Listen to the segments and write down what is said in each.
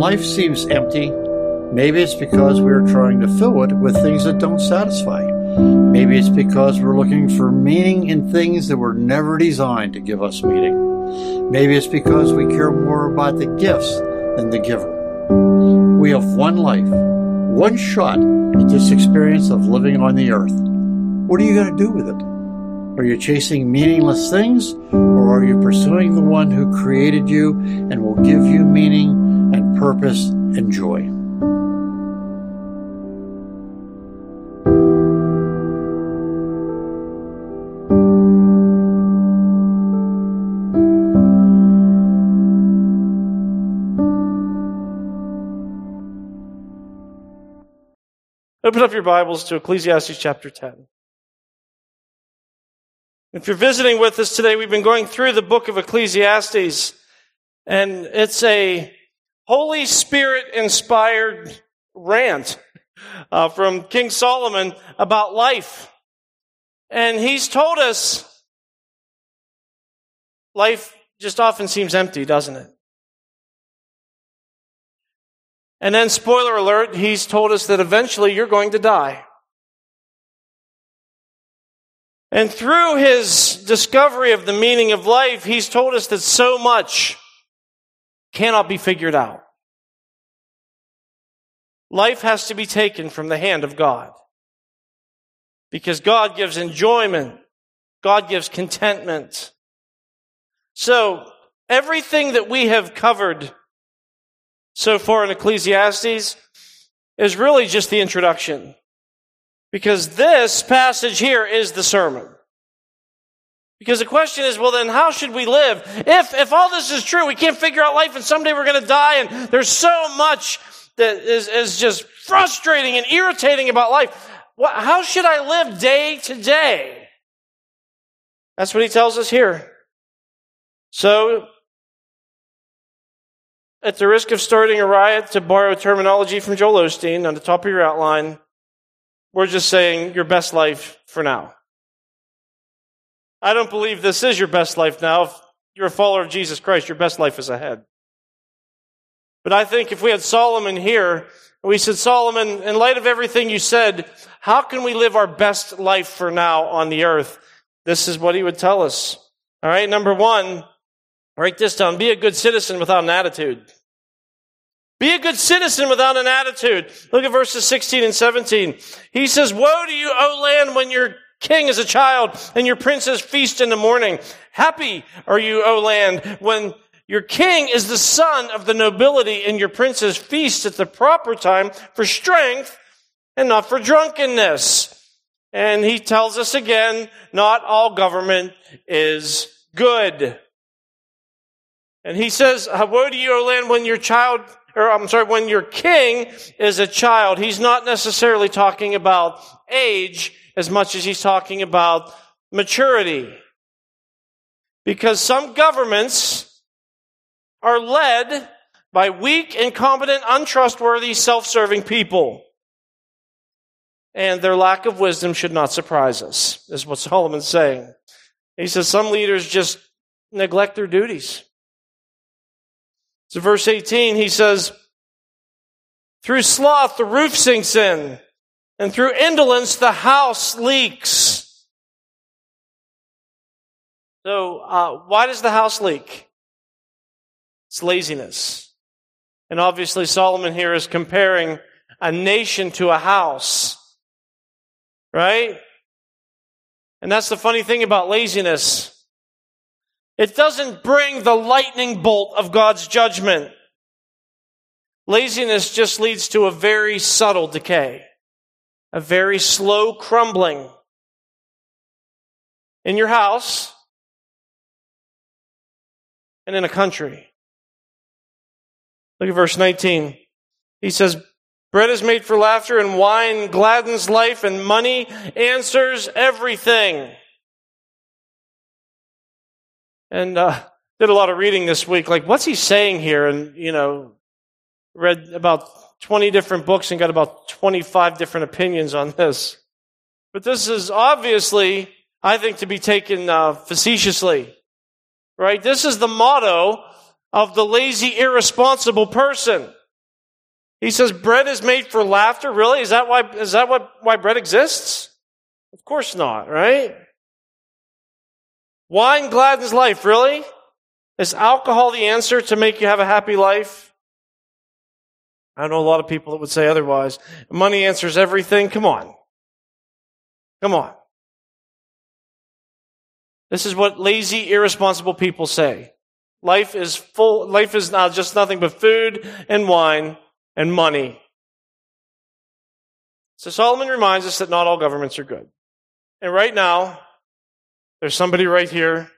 life seems empty, maybe it's because we are trying to fill it with things that don't satisfy. Maybe it's because we're looking for meaning in things that were never designed to give us meaning. Maybe it's because we care more about the gifts than the giver. We have one life, one shot at this experience of living on the earth. What are you going to do with it? Are you chasing meaningless things, or are you pursuing the one who created you and will give you meaning and purpose and joy? Open up your Bibles to Ecclesiastes chapter 10. If you're visiting with us today, we've been going through the book of Ecclesiastes, and it's a Holy Spirit inspired rant uh, from King Solomon about life. And he's told us life just often seems empty, doesn't it? And then, spoiler alert, he's told us that eventually you're going to die. And through his discovery of the meaning of life, he's told us that so much cannot be figured out. Life has to be taken from the hand of God. Because God gives enjoyment. God gives contentment. So, everything that we have covered so far in Ecclesiastes is really just the introduction. Because this passage here is the sermon. Because the question is, well then how should we live? If, if all this is true, we can't figure out life and someday we're gonna die and there's so much that is, is just frustrating and irritating about life. What, how should I live day to day? That's what he tells us here. So, at the risk of starting a riot, to borrow terminology from Joel Osteen on the top of your outline, we're just saying your best life for now. I don't believe this is your best life now. If you're a follower of Jesus Christ, your best life is ahead. But I think if we had Solomon here, we said, Solomon, in light of everything you said, how can we live our best life for now on the earth? This is what he would tell us. All right, number one, Write this down. Be a good citizen without an attitude. Be a good citizen without an attitude. Look at verses 16 and 17. He says, Woe to you, O land, when your king is a child and your princes feast in the morning. Happy are you, O land, when your king is the son of the nobility and your princes feast at the proper time for strength and not for drunkenness. And he tells us again, not all government is good. And he says, Woe to you, O land, when your child, or I'm sorry, when your king is a child. He's not necessarily talking about age as much as he's talking about maturity. Because some governments are led by weak, incompetent, untrustworthy, self-serving people. And their lack of wisdom should not surprise us, is what Solomon's saying. He says some leaders just neglect their duties. So verse 18, he says, through sloth, the roof sinks in, and through indolence, the house leaks. So, uh, why does the house leak? It's laziness. And obviously, Solomon here is comparing a nation to a house. Right? And that's the funny thing about laziness. It doesn't bring the lightning bolt of God's judgment. Laziness just leads to a very subtle decay, a very slow crumbling. In your house and in a country. Look at verse 19. He says, Bread is made for laughter and wine gladdens life and money answers everything. And uh, did a lot of reading this week. Like, what's he saying here? And, you know, read about 20 different books and got about 25 different opinions on this. But this is obviously, I think, to be taken uh, facetiously. Right? This is the motto of the lazy, irresponsible person. He says bread is made for laughter. Really? Is that why, is that what, why bread exists? Of course not, right? Wine gladdens life. Really? Is alcohol the answer to make you have a happy life? I know a lot of people that would say otherwise. Money answers everything. Come on. Come on. This is what lazy, irresponsible people say. Life is full, life is not just nothing but food and wine and money. So Solomon reminds us that not all governments are good. And right now, there's somebody right here,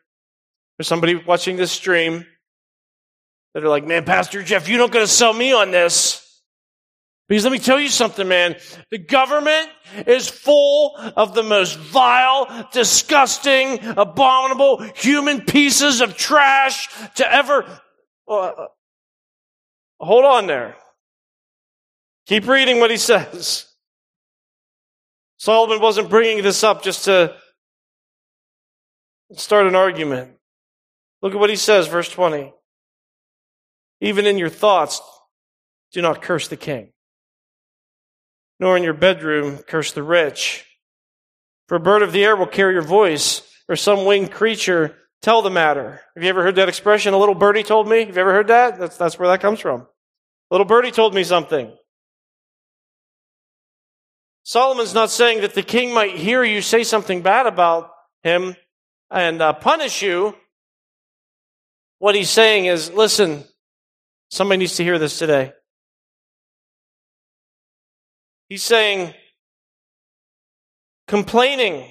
there's somebody watching this stream that are like, man, Pastor Jeff, you're not going to sell me on this. Because let me tell you something, man. The government is full of the most vile, disgusting, abominable human pieces of trash to ever. Uh, hold on there. Keep reading what he says. Solomon wasn't bringing this up just to start an argument. Look at what he says, verse 20. Even in your thoughts, do not curse the king nor in your bedroom curse the rich. For a bird of the air will carry your voice, or some winged creature tell the matter. Have you ever heard that expression? A little birdie told me. Have you ever heard that? That's, that's where that comes from. A little birdie told me something. Solomon's not saying that the king might hear you say something bad about him and uh, punish you. What he's saying is, listen, somebody needs to hear this today. He's saying, complaining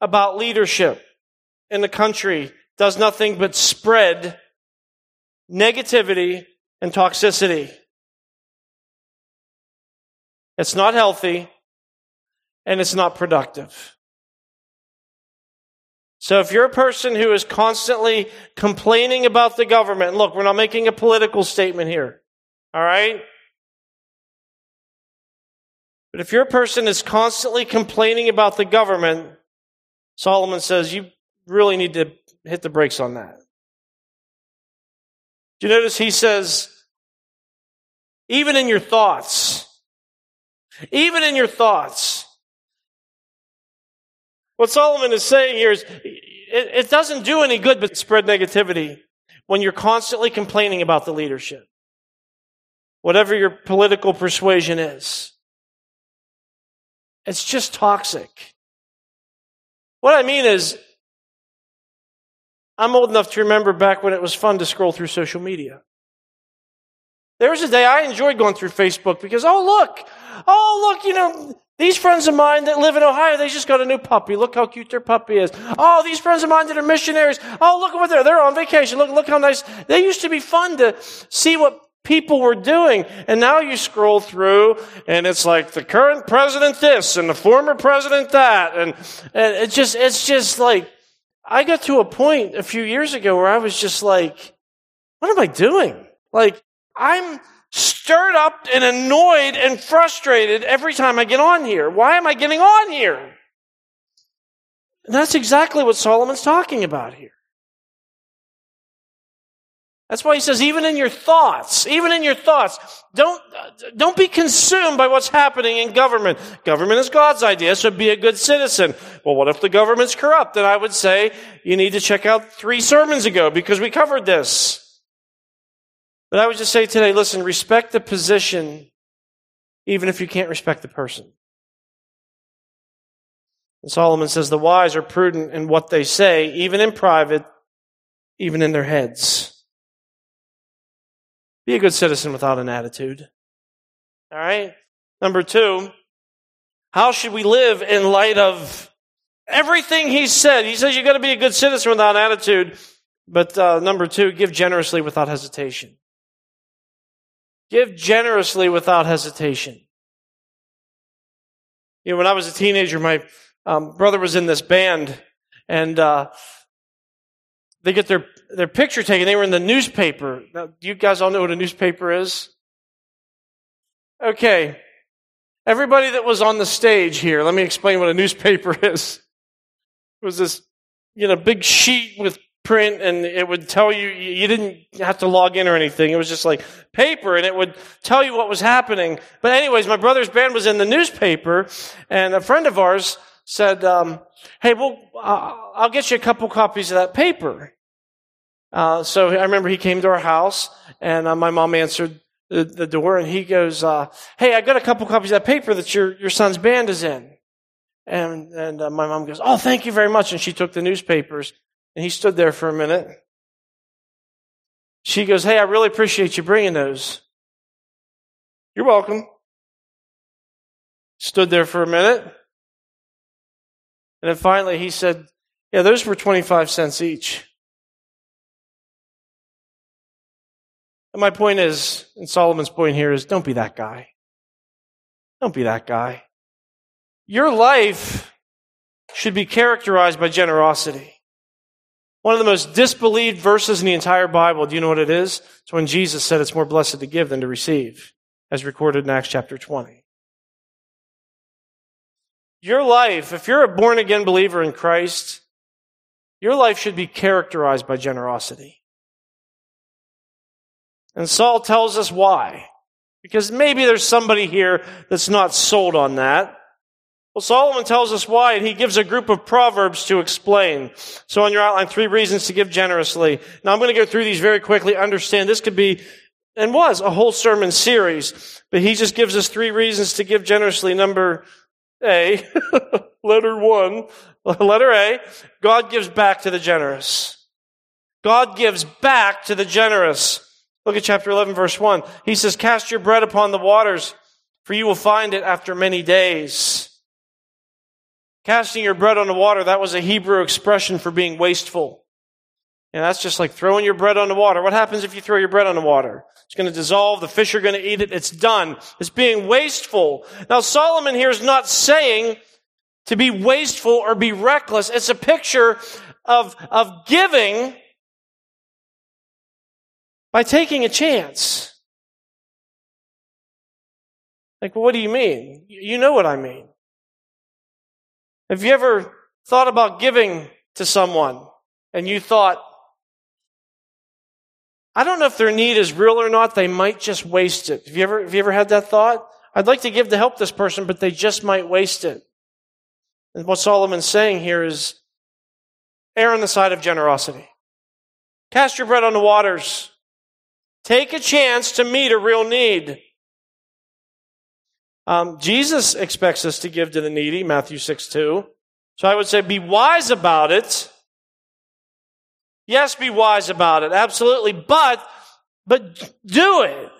about leadership in the country does nothing but spread negativity and toxicity. It's not healthy and it's not productive. So if you're a person who is constantly complaining about the government, look, we're not making a political statement here. All right? But if your person is constantly complaining about the government, Solomon says you really need to hit the brakes on that. Do you notice he says, even in your thoughts, even in your thoughts, what Solomon is saying here is it, it doesn't do any good but spread negativity when you're constantly complaining about the leadership, whatever your political persuasion is. It's just toxic. What I mean is, I'm old enough to remember back when it was fun to scroll through social media. There was a day I enjoyed going through Facebook because, oh, look, oh, look, you know, these friends of mine that live in Ohio, they just got a new puppy. Look how cute their puppy is. Oh, these friends of mine that are missionaries. Oh, look what they're, they're on vacation. Look, look how nice. They used to be fun to see what people were doing. And now you scroll through and it's like the current president this and the former president that. And, and it just, it's just like, I got to a point a few years ago where I was just like, what am I doing? Like, I'm stirred up and annoyed and frustrated every time I get on here. Why am I getting on here? And that's exactly what Solomon's talking about here. That's why he says, even in your thoughts, even in your thoughts, don't, don't be consumed by what's happening in government. Government is God's idea, so be a good citizen. Well, what if the government's corrupt? Then I would say you need to check out three sermons ago because we covered this. But I would just say today, listen, respect the position even if you can't respect the person. And Solomon says the wise are prudent in what they say, even in private, even in their heads. Be a good citizen without an attitude. All right? Number two, how should we live in light of everything he said? He says you got to be a good citizen without attitude. But uh, number two, give generously without hesitation. Give generously without hesitation. You know, when I was a teenager, my um, brother was in this band, and uh, they get their, their picture taken. They were in the newspaper. Now, you guys all know what a newspaper is? Okay. Everybody that was on the stage here, let me explain what a newspaper is. It was this, you know, big sheet with print and it would tell you, you didn't have to log in or anything. It was just like paper and it would tell you what was happening. But anyways, my brother's band was in the newspaper and a friend of ours said, um, Hey, well, uh, I'll get you a couple copies of that paper. Uh, so I remember he came to our house and uh, my mom answered the, the door and he goes, uh, Hey, I got a couple copies of that paper that your, your son's band is in. And, and uh, my mom goes, Oh, thank you very much. And she took the newspapers and he stood there for a minute. She goes, Hey, I really appreciate you bringing those. You're welcome. Stood there for a minute. And then finally he said, Yeah, those were 25 cents each. And my point is, and Solomon's point here is don't be that guy. Don't be that guy. Your life should be characterized by generosity. One of the most disbelieved verses in the entire Bible, do you know what it is? It's when Jesus said it's more blessed to give than to receive, as recorded in Acts chapter 20. Your life, if you're a born again believer in Christ, your life should be characterized by generosity. And Saul tells us why. Because maybe there's somebody here that's not sold on that. Well, Solomon tells us why, and he gives a group of proverbs to explain. So on your outline, three reasons to give generously. Now I'm going to go through these very quickly. Understand this could be, and was, a whole sermon series. But he just gives us three reasons to give generously. Number A, letter one, letter A, God gives back to the generous. God gives back to the generous. Look at chapter 11, verse 1. He says, Cast your bread upon the waters, for you will find it after many days. Casting your bread on the water, that was a Hebrew expression for being wasteful. And that's just like throwing your bread on the water. What happens if you throw your bread on the water? It's going to dissolve. The fish are going to eat it. It's done. It's being wasteful. Now, Solomon here is not saying to be wasteful or be reckless. It's a picture of, of giving by taking a chance. Like, well, what do you mean? You know what I mean. Have you ever thought about giving to someone and you thought, I don't know if their need is real or not. They might just waste it. Have you ever, have you ever had that thought? I'd like to give to help this person, but they just might waste it. And what Solomon's saying here is err on the side of generosity. Cast your bread on the waters. Take a chance to meet a real need. Um, Jesus expects us to give to the needy, Matthew 6 2. So I would say be wise about it. Yes, be wise about it, absolutely. But, but do it.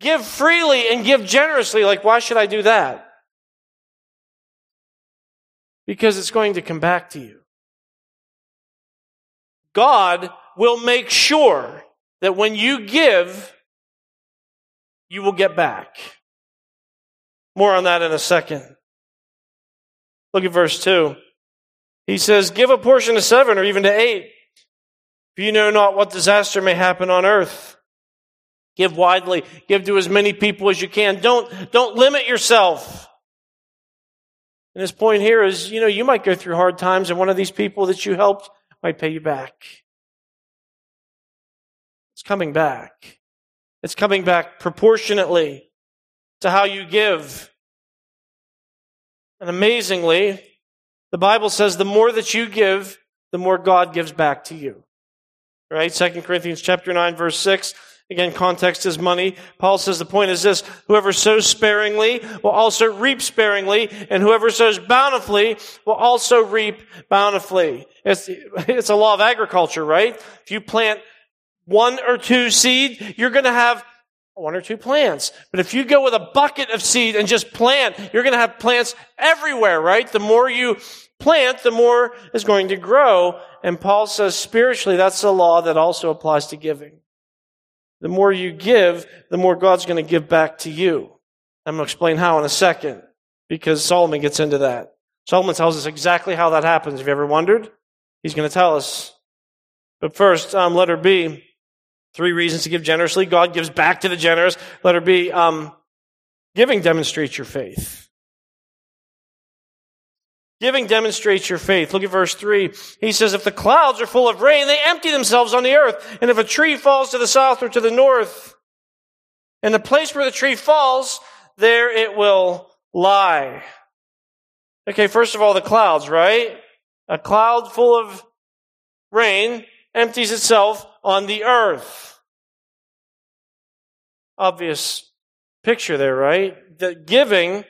Give freely and give generously. Like, why should I do that? Because it's going to come back to you. God will make sure that when you give, you will get back. More on that in a second. Look at verse 2. He says, Give a portion to seven or even to eight, for you know not what disaster may happen on earth. Give widely, give to as many people as you can. Don't, don't limit yourself. And his point here is, you know, you might go through hard times and one of these people that you helped might pay you back. It's coming back. It's coming back proportionately to how you give. And amazingly, the Bible says the more that you give, the more God gives back to you. Right? 2 Corinthians chapter 9 verse 6. Again, context is money. Paul says the point is this, whoever sows sparingly will also reap sparingly, and whoever sows bountifully will also reap bountifully. It's, it's a law of agriculture, right? If you plant one or two seed, you're going to have one or two plants. But if you go with a bucket of seed and just plant, you're going to have plants everywhere, right? The more you plant, the more is going to grow. And Paul says spiritually, that's a law that also applies to giving. The more you give, the more God's going to give back to you. I'm going to explain how in a second because Solomon gets into that. Solomon tells us exactly how that happens. Have you ever wondered? He's going to tell us. But first, um, letter B. Three reasons to give generously. God gives back to the generous. Letter B, um, giving demonstrates your faith. Giving demonstrates your faith. Look at verse 3. He says, If the clouds are full of rain, they empty themselves on the earth. And if a tree falls to the south or to the north, in the place where the tree falls, there it will lie. Okay, first of all, the clouds, right? A cloud full of rain empties itself on the earth. Obvious picture there, right? That giving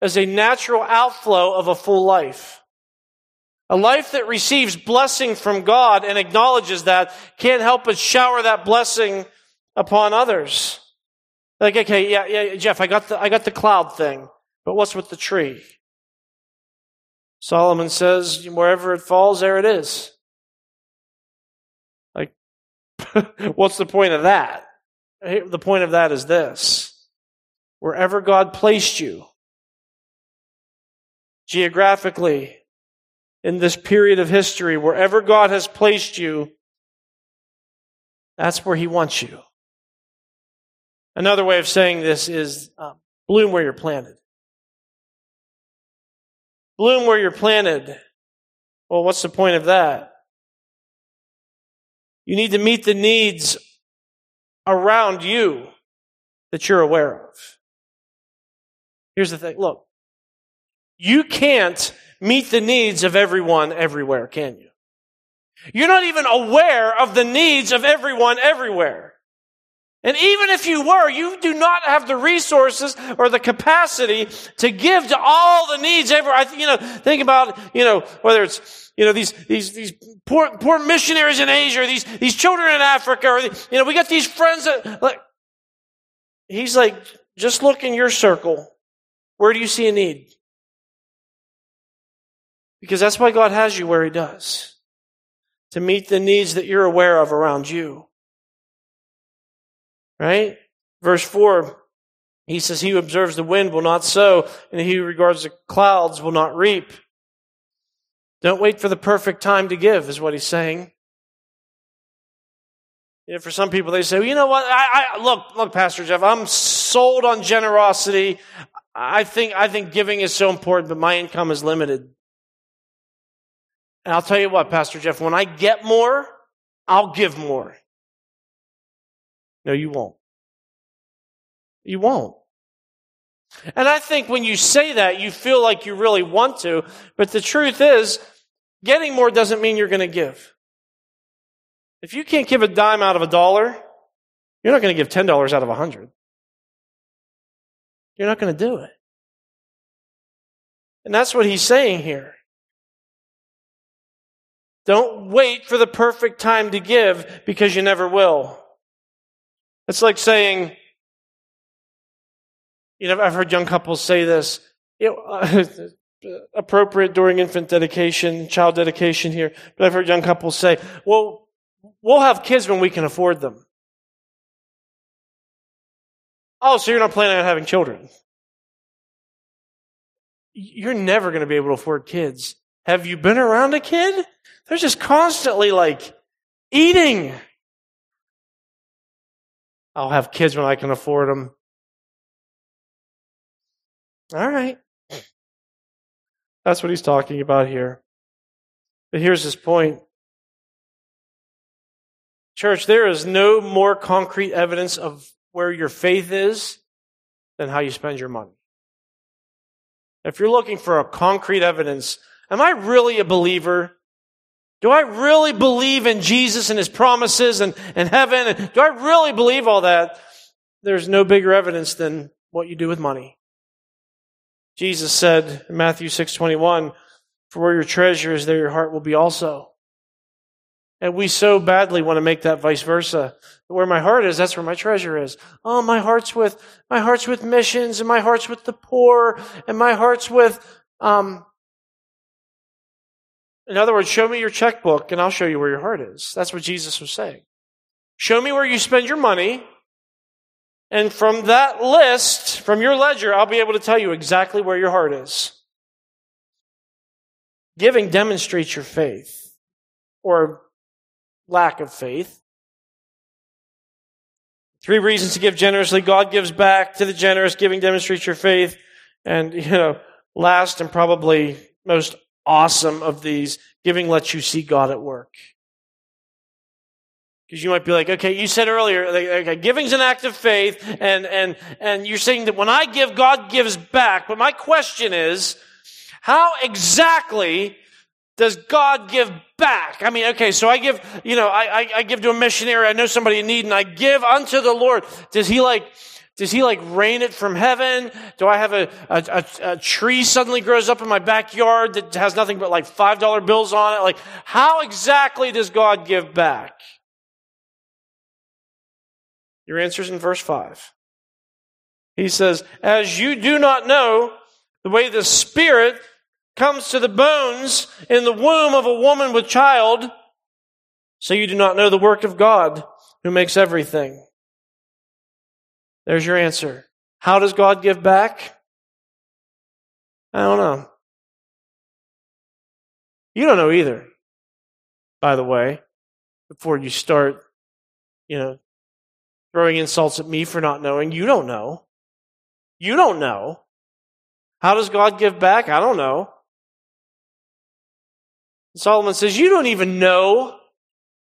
is a natural outflow of a full life. A life that receives blessing from God and acknowledges that can't help but shower that blessing upon others. Like, okay, yeah, yeah, Jeff, I got the, I got the cloud thing, but what's with the tree? Solomon says, wherever it falls, there it is. What's the point of that? The point of that is this. Wherever God placed you, geographically, in this period of history, wherever God has placed you, that's where He wants you. Another way of saying this is um, bloom where you're planted. Bloom where you're planted. Well, what's the point of that? You need to meet the needs around you that you're aware of. Here's the thing look, you can't meet the needs of everyone everywhere, can you? You're not even aware of the needs of everyone everywhere. And even if you were, you do not have the resources or the capacity to give to all the needs ever. I, you know, think about, you know, whether it's, you know, these, these, these poor, poor missionaries in Asia, or these, these children in Africa, or, you know, we got these friends that, like, he's like, just look in your circle. Where do you see a need? Because that's why God has you where He does. To meet the needs that you're aware of around you. Right? Verse 4, he says, He who observes the wind will not sow, and he who regards the clouds will not reap. Don't wait for the perfect time to give, is what he's saying. You know, for some people, they say, well, you know what? I, I, look, look, Pastor Jeff, I'm sold on generosity. I think, I think giving is so important, but my income is limited. And I'll tell you what, Pastor Jeff, when I get more, I'll give more. No, you won't. You won't. And I think when you say that, you feel like you really want to, but the truth is, getting more doesn't mean you're going to give. If you can't give a dime out of a dollar, you're not going to give $10 out of a hundred. You're not going to do it. And that's what he's saying here. Don't wait for the perfect time to give because you never will. It's like saying, you know, I've heard young couples say this, you know, uh, appropriate during infant dedication, child dedication here, but I've heard young couples say, well, we'll have kids when we can afford them. Oh, so you're not planning on having children? You're never going to be able to afford kids. Have you been around a kid? They're just constantly like eating. I'll have kids when I can afford them. All right. That's what he's talking about here. But here's his point. Church, there is no more concrete evidence of where your faith is than how you spend your money. If you're looking for a concrete evidence, am I really a believer? Do I really believe in Jesus and his promises and, and heaven? And do I really believe all that? There's no bigger evidence than what you do with money. Jesus said in Matthew 6:21, "For where your treasure is, there your heart will be also." And we so badly want to make that vice versa. Where my heart is, that's where my treasure is. Oh, my heart's with my heart's with missions, and my heart's with the poor, and my heart's with um, in other words, show me your checkbook and I'll show you where your heart is. That's what Jesus was saying. Show me where you spend your money. And from that list, from your ledger, I'll be able to tell you exactly where your heart is. Giving demonstrates your faith or lack of faith. Three reasons to give generously. God gives back to the generous. Giving demonstrates your faith. And, you know, last and probably most awesome of these. Giving lets you see God at work. Because you might be like, okay, you said earlier, okay, giving's an act of faith, and, and, and you're saying that when I give, God gives back. But my question is, how exactly does God give back? I mean, okay, so I give, you know, I, I, I give to a missionary, I know somebody in need, and I give unto the Lord. Does he like, does he like rain it from heaven? Do I have a, a, a, a, tree suddenly grows up in my backyard that has nothing but like $5 bills on it? Like, how exactly does God give back? Your answer is in verse 5. He says, As you do not know the way the Spirit comes to the bones in the womb of a woman with child, so you do not know the work of God who makes everything. There's your answer. How does God give back? I don't know. You don't know either, by the way, before you start, you know, throwing insults at me for not knowing. You don't know. You don't know. How does God give back? I don't know. Solomon says, You don't even know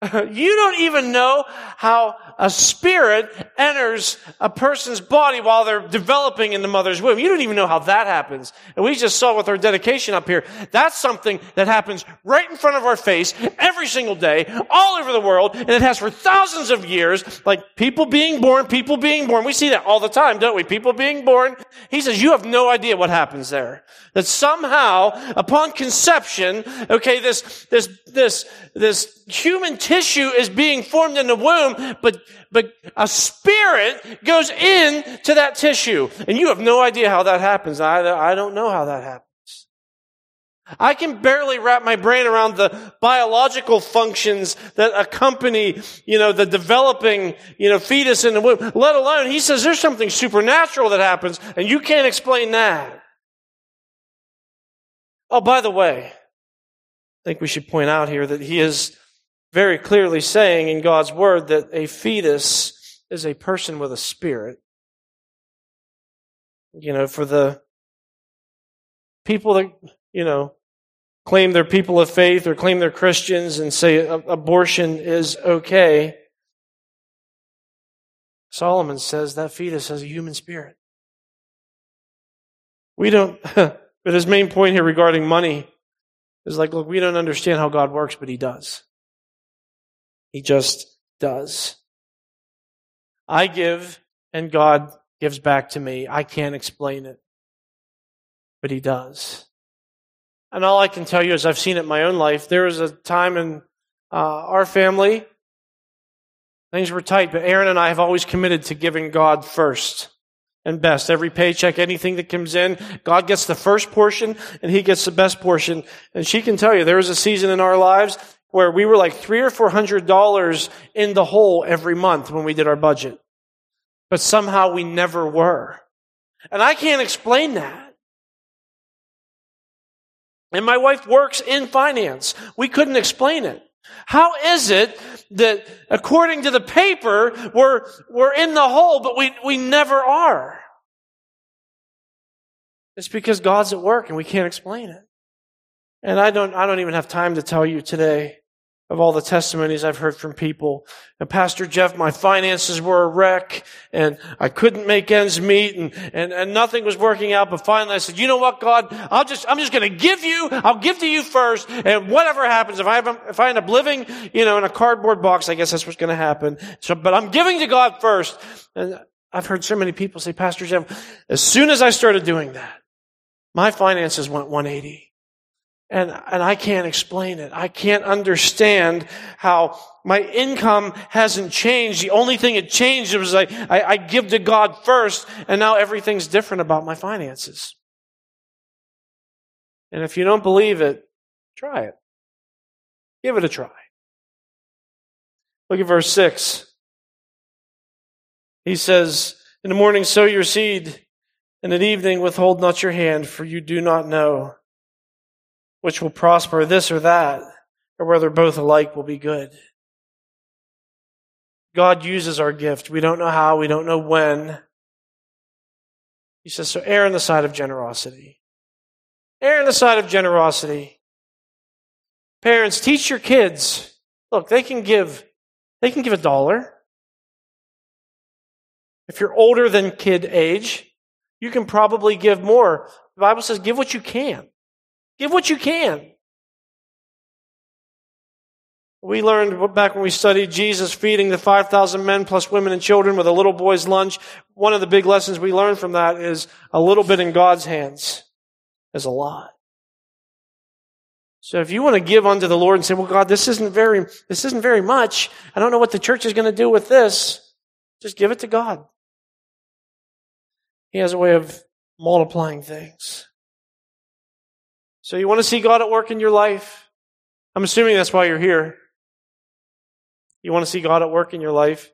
you don't even know how a spirit enters a person's body while they're developing in the mother's womb. You don't even know how that happens. And we just saw with our dedication up here, that's something that happens right in front of our face every single day, all over the world, and it has for thousands of years, like people being born, people being born. We see that all the time, don't we? People being born. He says, you have no idea what happens there. That somehow, upon conception, okay, this, this, this, this human tissue is being formed in the womb, but, but a spirit goes in to that tissue. And you have no idea how that happens. I, I don't know how that happens. I can barely wrap my brain around the biological functions that accompany, you know, the developing, you know, fetus in the womb, let alone, he says there's something supernatural that happens and you can't explain that. Oh, by the way, I think we should point out here that he is very clearly saying in God's word that a fetus is a person with a spirit. You know, for the people that, you know, claim they're people of faith or claim they're Christians and say abortion is okay, Solomon says that fetus has a human spirit. We don't, But his main point here regarding money is like, look, we don't understand how God works, but he does. He just does. I give and God gives back to me. I can't explain it, but he does. And all I can tell you is I've seen it in my own life. There was a time in uh, our family, things were tight, but Erin and I have always committed to giving God first and best. Every paycheck, anything that comes in, God gets the first portion and He gets the best portion. And she can tell you there was a season in our lives where we were like three or four hundred dollars in the hole every month when we did our budget. But somehow we never were. And I can't explain that. And my wife works in finance. We couldn't explain it. How is it that according to the paper, we're, we're in the hole, but we, we never are? It's because God's at work and we can't explain it. And I don't, I don't even have time to tell you today of all the testimonies I've heard from people. And Pastor Jeff, my finances were a wreck and I couldn't make ends meet and, and, and nothing was working out. But finally I said, you know what, God, I'll just, I'm just going to give you, I'll give to you first. And whatever happens, if I, if I end up living, you know, in a cardboard box, I guess that's what's going to happen. So, but I'm giving to God first. And I've heard so many people say, Pastor Jeff, as soon as I started doing that, my finances went 180. And, and I can't explain it. I can't understand how my income hasn't changed. The only thing it changed was I, I, I give to God first, and now everything's different about my finances. And if you don't believe it, try it. Give it a try. Look at verse 6. He says, In the morning sow your seed, and at evening withhold not your hand, for you do not know which will prosper, this or that, or whether both alike will be good. God uses our gift. We don't know how, we don't know when. He says, so err on the side of generosity. Err on the side of generosity. Parents, teach your kids. Look, they can give, they can give a dollar. If you're older than kid age, you can probably give more. The Bible says, give what you can. Give what you can. We learned back when we studied Jesus feeding the 5,000 men plus women and children with a little boy's lunch. One of the big lessons we learned from that is a little bit in God's hands is a lot. So if you want to give unto the Lord and say, well, God, this isn't very, this isn't very much. I don't know what the church is going to do with this. Just give it to God. He has a way of multiplying things. So you want to see God at work in your life? I'm assuming that's why you're here. You want to see God at work in your life?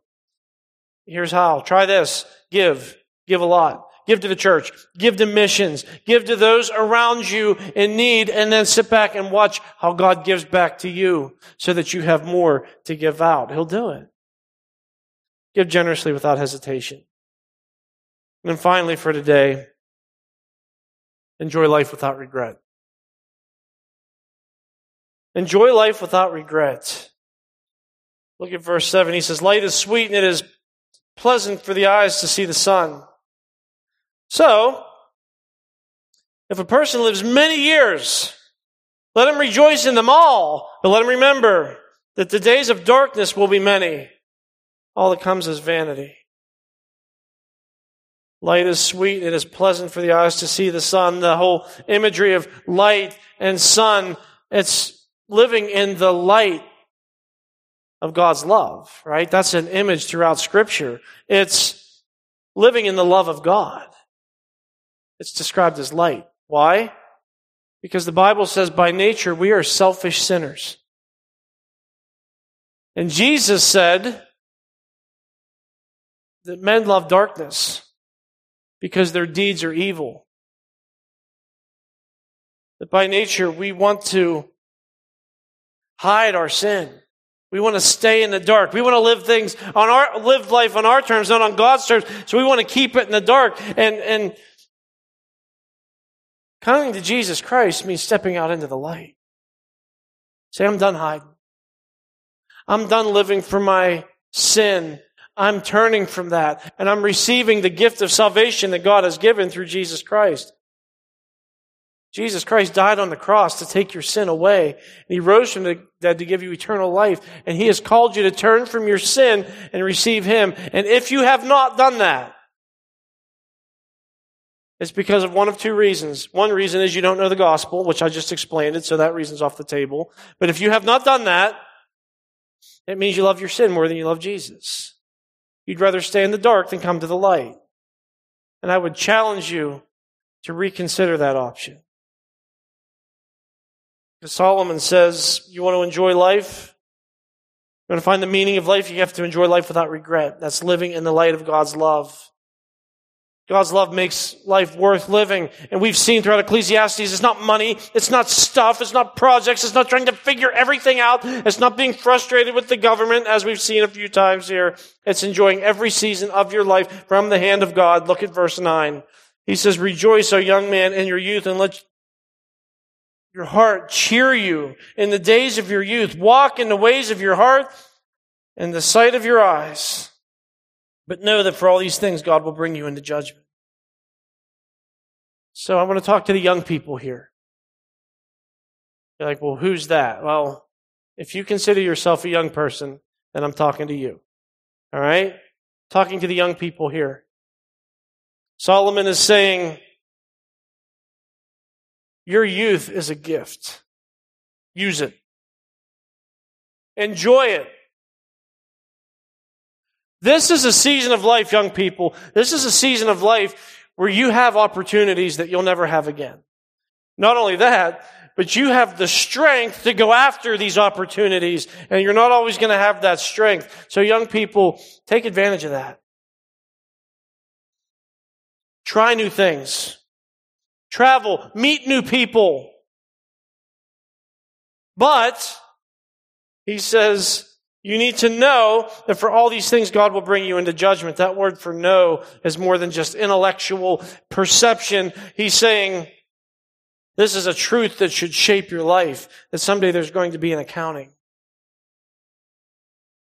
Here's how. Try this. Give. Give a lot. Give to the church. Give to missions. Give to those around you in need and then sit back and watch how God gives back to you so that you have more to give out. He'll do it. Give generously without hesitation. And finally for today, enjoy life without regret. Enjoy life without regret. Look at verse 7. He says, Light is sweet and it is pleasant for the eyes to see the sun. So, if a person lives many years, let him rejoice in them all, but let him remember that the days of darkness will be many. All that comes is vanity. Light is sweet. And it is pleasant for the eyes to see the sun. The whole imagery of light and sun, it's living in the light of God's love, right? That's an image throughout scripture. It's living in the love of God. It's described as light. Why? Because the Bible says by nature we are selfish sinners. And Jesus said that men love darkness because their deeds are evil. That by nature we want to hide our sin. We want to stay in the dark. We want to live things on our, live life on our terms, not on God's terms. So we want to keep it in the dark. And, and coming to Jesus Christ means stepping out into the light. Say, I'm done hiding. I'm done living for my sin. I'm turning from that and I'm receiving the gift of salvation that God has given through Jesus Christ. Jesus Christ died on the cross to take your sin away. And he rose from the dead to give you eternal life. And he has called you to turn from your sin and receive him. And if you have not done that, it's because of one of two reasons. One reason is you don't know the gospel, which I just explained it, so that reason's off the table. But if you have not done that, it means you love your sin more than you love Jesus. You'd rather stay in the dark than come to the light. And I would challenge you to reconsider that option. Solomon says, you want to enjoy life? You want to find the meaning of life? You have to enjoy life without regret. That's living in the light of God's love. God's love makes life worth living. And we've seen throughout Ecclesiastes, it's not money, it's not stuff, it's not projects, it's not trying to figure everything out, it's not being frustrated with the government, as we've seen a few times here. It's enjoying every season of your life from the hand of God. Look at verse 9. He says, Rejoice, O young man, in your youth, and let your heart cheer you in the days of your youth. Walk in the ways of your heart and the sight of your eyes. But know that for all these things, God will bring you into judgment. So I want to talk to the young people here. You're like, well, who's that? Well, if you consider yourself a young person, then I'm talking to you. All right? Talking to the young people here. Solomon is saying, your youth is a gift. Use it. Enjoy it. This is a season of life, young people. This is a season of life where you have opportunities that you'll never have again. Not only that, but you have the strength to go after these opportunities, and you're not always going to have that strength. So, young people, take advantage of that. Try new things travel, meet new people. But, he says, you need to know that for all these things, God will bring you into judgment. That word for know is more than just intellectual perception. He's saying This is a truth that should shape your life, that someday there's going to be an accounting.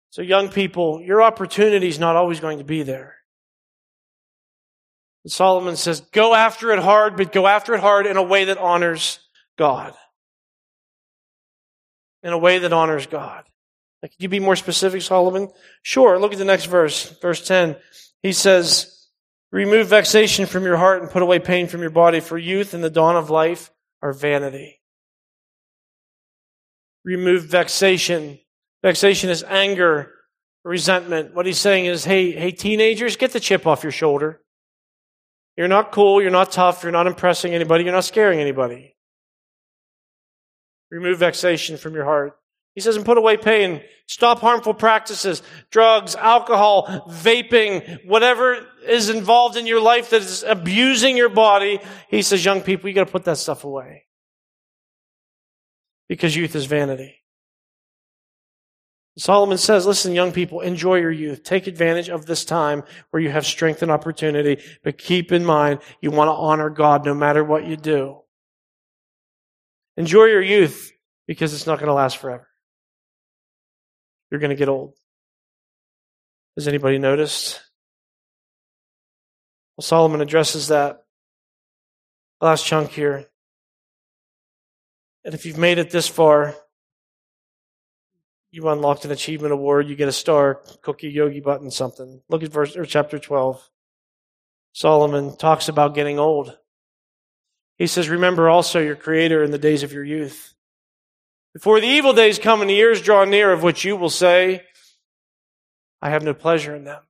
So young people, your opportunity is not always going to be there. Solomon says, go after it hard, but go after it hard in a way that honors God. In a way that honors God. Like, could you be more specific, Solomon? Sure. Look at the next verse, verse 10. He says, Remove vexation from your heart and put away pain from your body, for youth and the dawn of life are vanity. Remove vexation. Vexation is anger, resentment. What he's saying is, hey, hey, teenagers, get the chip off your shoulder. You're not cool, you're not tough, you're not impressing anybody, you're not scaring anybody. Remove vexation from your heart. He says, and put away pain. Stop harmful practices, drugs, alcohol, vaping, whatever is involved in your life that is abusing your body. He says, young people, you got to put that stuff away. Because youth is vanity. Solomon says, listen, young people, enjoy your youth. Take advantage of this time where you have strength and opportunity, but keep in mind, you want to honor God no matter what you do. Enjoy your youth because it's not going to last forever you're going to get old. Has anybody noticed? Well, Solomon addresses that last chunk here. And if you've made it this far, you unlocked an achievement award, you get a star, cookie, yogi button, something. Look at verse or chapter 12. Solomon talks about getting old. He says, Remember also your Creator in the days of your youth before the evil days come and the years draw near, of which you will say, I have no pleasure in them.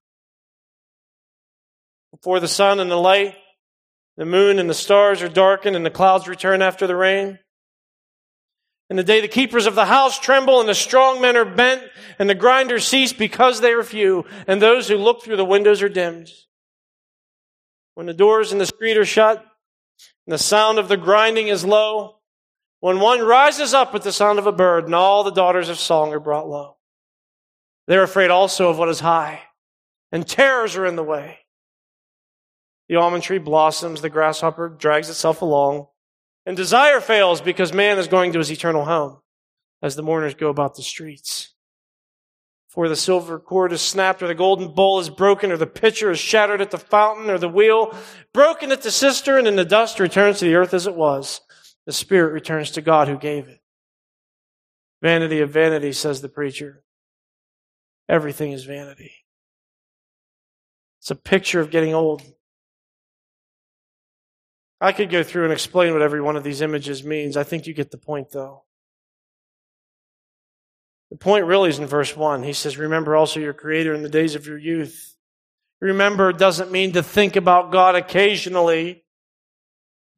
Before the sun and the light, the moon and the stars are darkened and the clouds return after the rain. In the day the keepers of the house tremble and the strong men are bent and the grinders cease because they are few and those who look through the windows are dimmed. When the doors in the street are shut and the sound of the grinding is low, when one rises up at the sound of a bird, and all the daughters of song are brought low. They're afraid also of what is high, and terrors are in the way. The almond tree blossoms, the grasshopper drags itself along, and desire fails because man is going to his eternal home as the mourners go about the streets. For the silver cord is snapped, or the golden bowl is broken, or the pitcher is shattered at the fountain, or the wheel broken at the cistern, and the dust returns to the earth as it was the spirit returns to God who gave it. Vanity of vanity, says the preacher. Everything is vanity. It's a picture of getting old. I could go through and explain what every one of these images means. I think you get the point, though. The point really is in verse 1. He says, Remember also your Creator in the days of your youth. Remember doesn't mean to think about God occasionally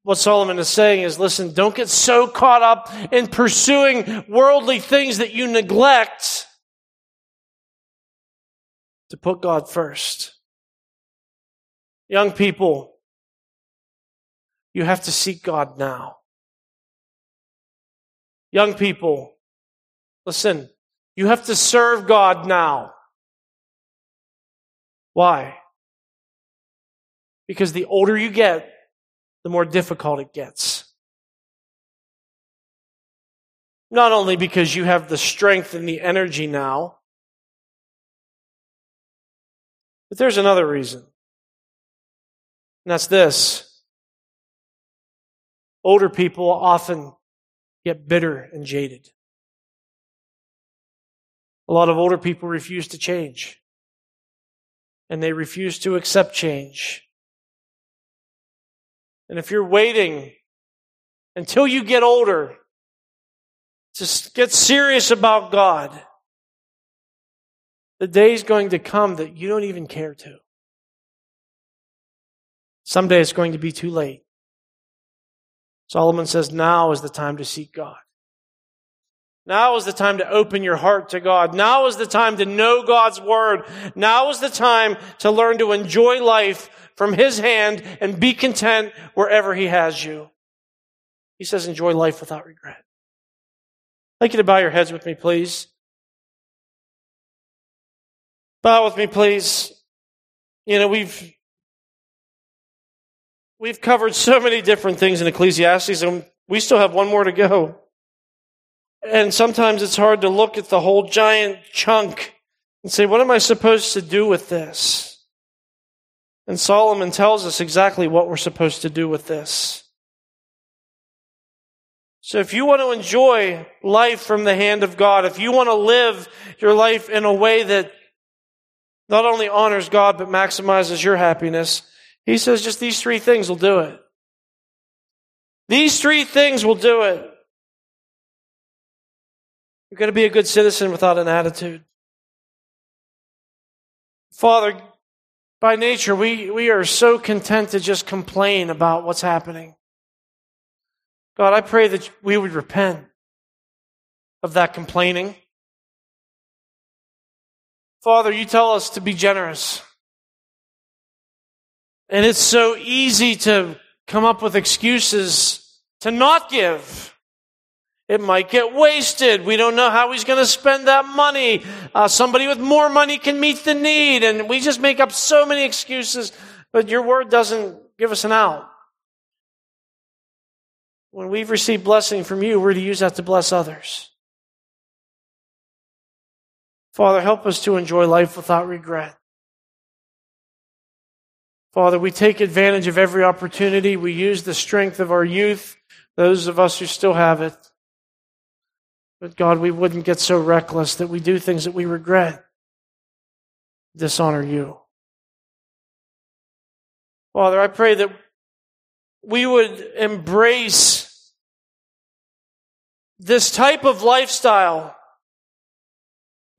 what Solomon is saying is listen, don't get so caught up in pursuing worldly things that you neglect to put God first. Young people, you have to seek God now. Young people, listen, you have to serve God now. Why? Because the older you get, the more difficult it gets. Not only because you have the strength and the energy now, but there's another reason. And that's this. Older people often get bitter and jaded. A lot of older people refuse to change. And they refuse to accept change. And if you're waiting until you get older to get serious about God, the day's going to come that you don't even care to. Someday it's going to be too late. Solomon says now is the time to seek God. Now is the time to open your heart to God. Now is the time to know God's word. Now is the time to learn to enjoy life from His hand and be content wherever He has you. He says, enjoy life without regret. I'd like you to bow your heads with me, please. Bow with me, please. You know, we've we've covered so many different things in Ecclesiastes, and We still have one more to go. And sometimes it's hard to look at the whole giant chunk and say, what am I supposed to do with this? And Solomon tells us exactly what we're supposed to do with this. So if you want to enjoy life from the hand of God, if you want to live your life in a way that not only honors God, but maximizes your happiness, he says just these three things will do it. These three things will do it. You've got to be a good citizen without an attitude. Father, by nature, we, we are so content to just complain about what's happening. God, I pray that we would repent of that complaining. Father, you tell us to be generous. And it's so easy to come up with excuses to not give. It might get wasted. We don't know how he's going to spend that money. Uh, somebody with more money can meet the need. And we just make up so many excuses, but your word doesn't give us an out. When we've received blessing from you, we're to use that to bless others. Father, help us to enjoy life without regret. Father, we take advantage of every opportunity. We use the strength of our youth, those of us who still have it. But God, we wouldn't get so reckless that we do things that we regret, dishonor you. Father, I pray that we would embrace this type of lifestyle.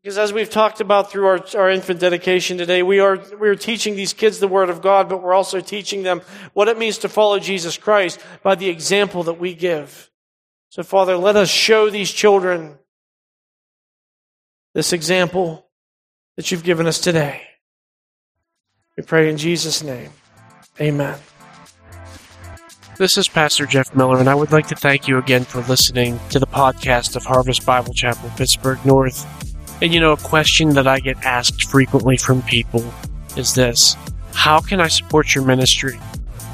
Because as we've talked about through our, our infant dedication today, we are, we are teaching these kids the Word of God, but we're also teaching them what it means to follow Jesus Christ by the example that we give. So Father, let us show these children this example that you've given us today. We pray in Jesus' name. Amen. This is Pastor Jeff Miller, and I would like to thank you again for listening to the podcast of Harvest Bible Chapel, Pittsburgh North. And you know, a question that I get asked frequently from people is this How can I support your ministry?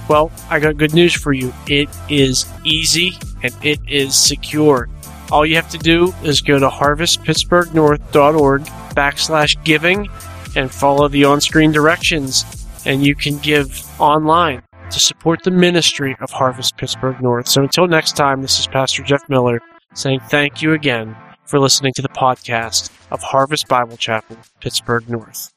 Well, I got good news for you. It is easy and it is secure. All you have to do is go to harvestpittsburghnorth.org backslash giving and follow the on screen directions, and you can give online to support the ministry of Harvest Pittsburgh North. So until next time, this is Pastor Jeff Miller saying thank you again for listening to the podcast of Harvest Bible Chapel, Pittsburgh North.